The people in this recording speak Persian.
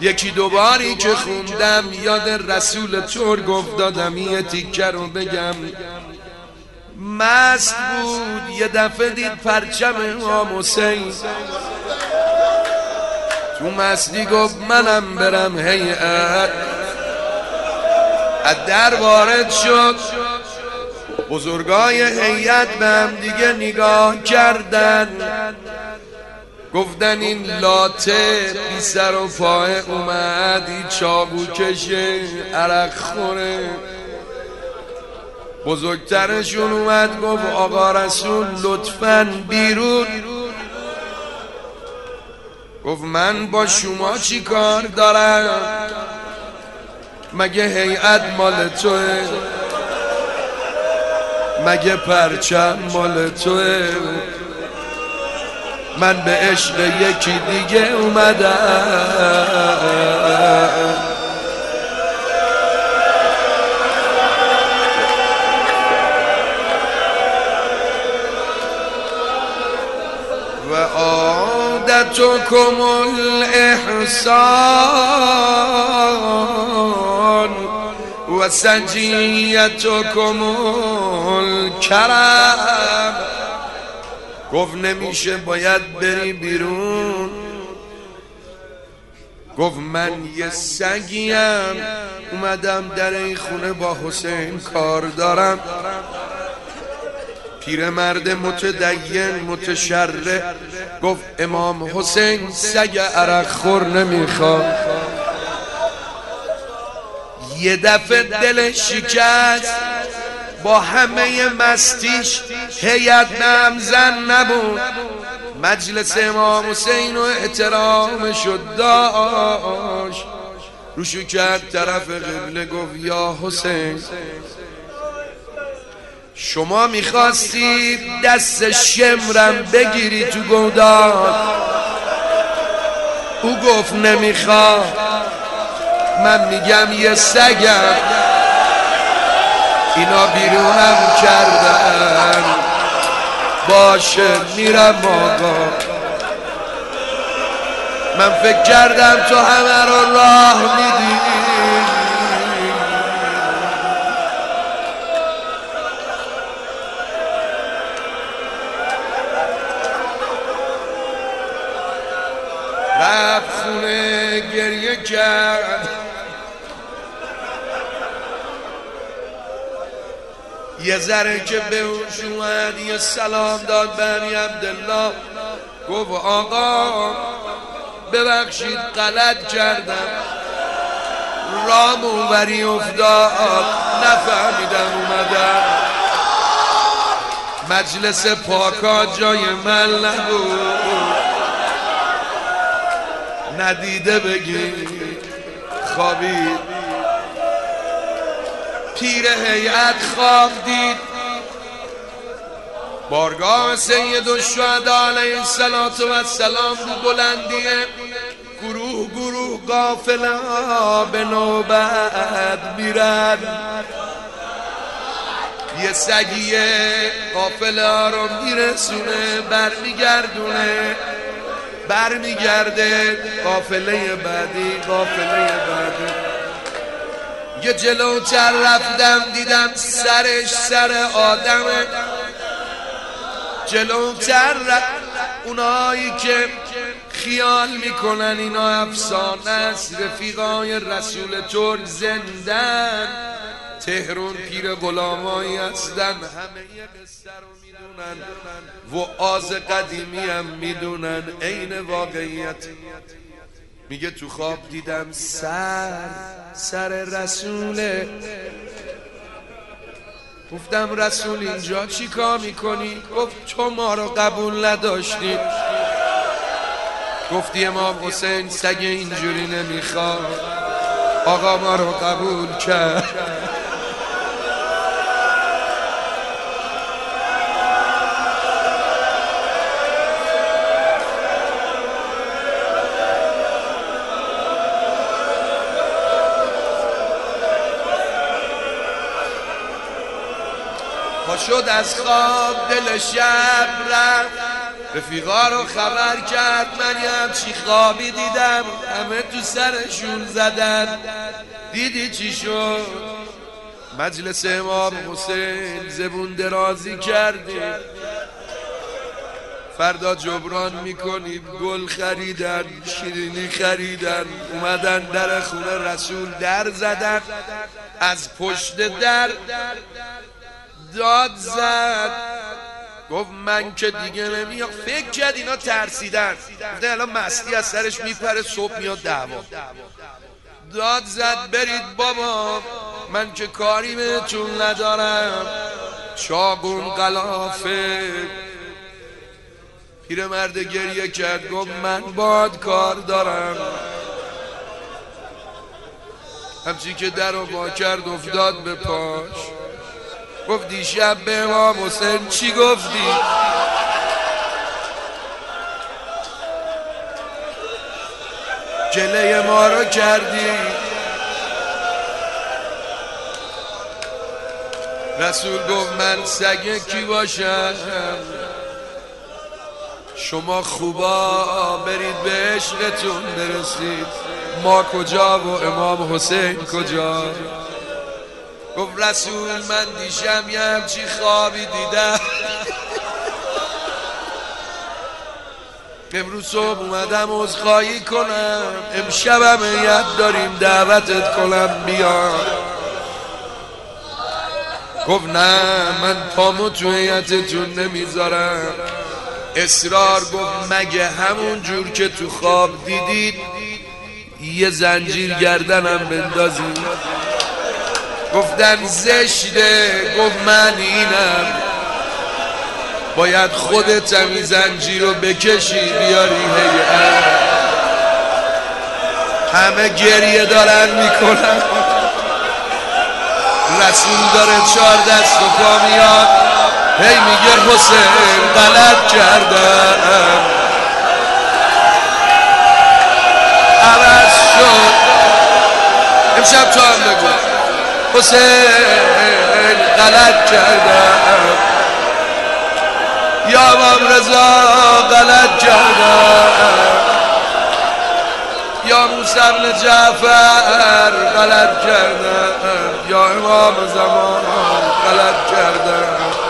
یکی دوباری که خوندم یاد رسول تور گفت دادم یه تیکه رو بگم. مست بود یه دفعه دید پرچم امام حسین. تو مستی گفت منم برم هیئت از در وارد شد. بزرگای هیئت به هم دیگه نگاه کردن. گفتن این لاته بی سر و پای اومد چابو کشه عرق خوره بزرگترشون اومد گفت آقا رسول لطفا بیرون. گفت من با شما چی کار دارم؟ مگه هیئت مال توه؟ مگه پرچم مال توه؟ من به عشق یکی دیگه اومدم. و عادتكم الاحسان و سجیتكم الكرم گفت نمیشه باید بری بیرون. گفت من یه سگیم. اومدم در این خونه با حسین کار دارم. پیرمرد متدین متشرع. گفت امام حسین سگ عرق خور نمی‌خواد یه دفعه دل شکست. با همه مستیش هیئت نم زن نبود. مجلس امام حسین و احترام شد داشت. روشو کرد طرف قبله گفت یا حسین شما می‌خواستید دست شمرم بگیری تو گودان او گفت نمی‌خواد من میگم یه سگم. اینا بیرونم کردن. باشه میرم آقا. من فکر کردم تو همه رو راه میدی. رفت خونه گریه کرد. یه ذره که به اوش اومد یه سلام داد بنی عبدالله. گفت آقا ببخشید غلط کردم. رام اووری افتاد نفهمیدم اومدم. مجلس پاکا جای من نبود. ندیده بگی خوابید. پیر هیئت خواب دید. بارگاه سید و علیه السلام رو بلندیه گروه گروه قافله به نوبت میرن. یه سگیه قافله رو میرسونه برمیگردونه. برمیگرده قافله بعدی قافله بعدی. یه جلوتر رفتم دیدم سرش سر آدمه. جلوتر اونایی که خیال می‌کنن اینا افسانه است. رفیقای رسول ترک زندن. تهرون پیر غلامایی هستن. همه قصه رو می‌دونن. و آز قدیمی هم می‌دونن. عین واقعیت. میگه تو خواب دیدم سر سر رسوله. گفتم رسول اینجا چی کار می‌کنی؟ گفت تو ما رو قبول نداشتی. گفتی امام حسین سگ اینجوری نمی‌خواد. آقا ما رو قبول کرد. شد از خواب دل شب رفت. رفیقا رو خبر کرد من یه همچی خوابی دیدم. همه تو سرشون زدن. دیدی چی شد؟ مجلس امام حسین زبون درازی کردیم فردا جبران می‌کنید گل خریدن شیرینی خریدن. اومدن در خونه رسول در زدن. از پشت در داد زد. گفت من که دیگه نمیام. فکر کرد اینا ترسیدن. گفته الان مستی از سرش میپره صبح میاد دعوا. داد زد برید بابا. من که کاری بهتون ندارم. چاقون قلافه مرد گریه کرد گفت من باد کار دارم. همچی که در رو با کرد افتاد به پاش. گفت دیشب به امام حسین چی گفتی؟ جله ما رو کردی؟ رسول گفت من سگه کی باشم؟ شما خوبا برید به عشقتون برسید. ما کجا و امام حسین کجا؟ گفت رسول من دیشم یه همچی خوابی دیدم. امروز صبح اومدم عذرخواهی کنم. امشبم یاد داریم دعوتت کنم بیا گفت نه من پامو تو هیتتون نمی‌ذارم. اصرار گفت مگه همون جور که تو خواب دیدید یه زنجیر گردنم بندازی گفتن زشته گفت من اینم. باید خودت این زنجیر رو بکشی بیاری هیئت همه گریه دارن می‌کنن. رسول داره چهار دست و پا میاد. هی میگه حسین غلط کردم عوض شد. امشب تو هم بگو. حسین غلط کردم. یا امام رضا غلط کردم. یا موسی بن جعفر غلط کردم. یا امام زمان غلط کردم.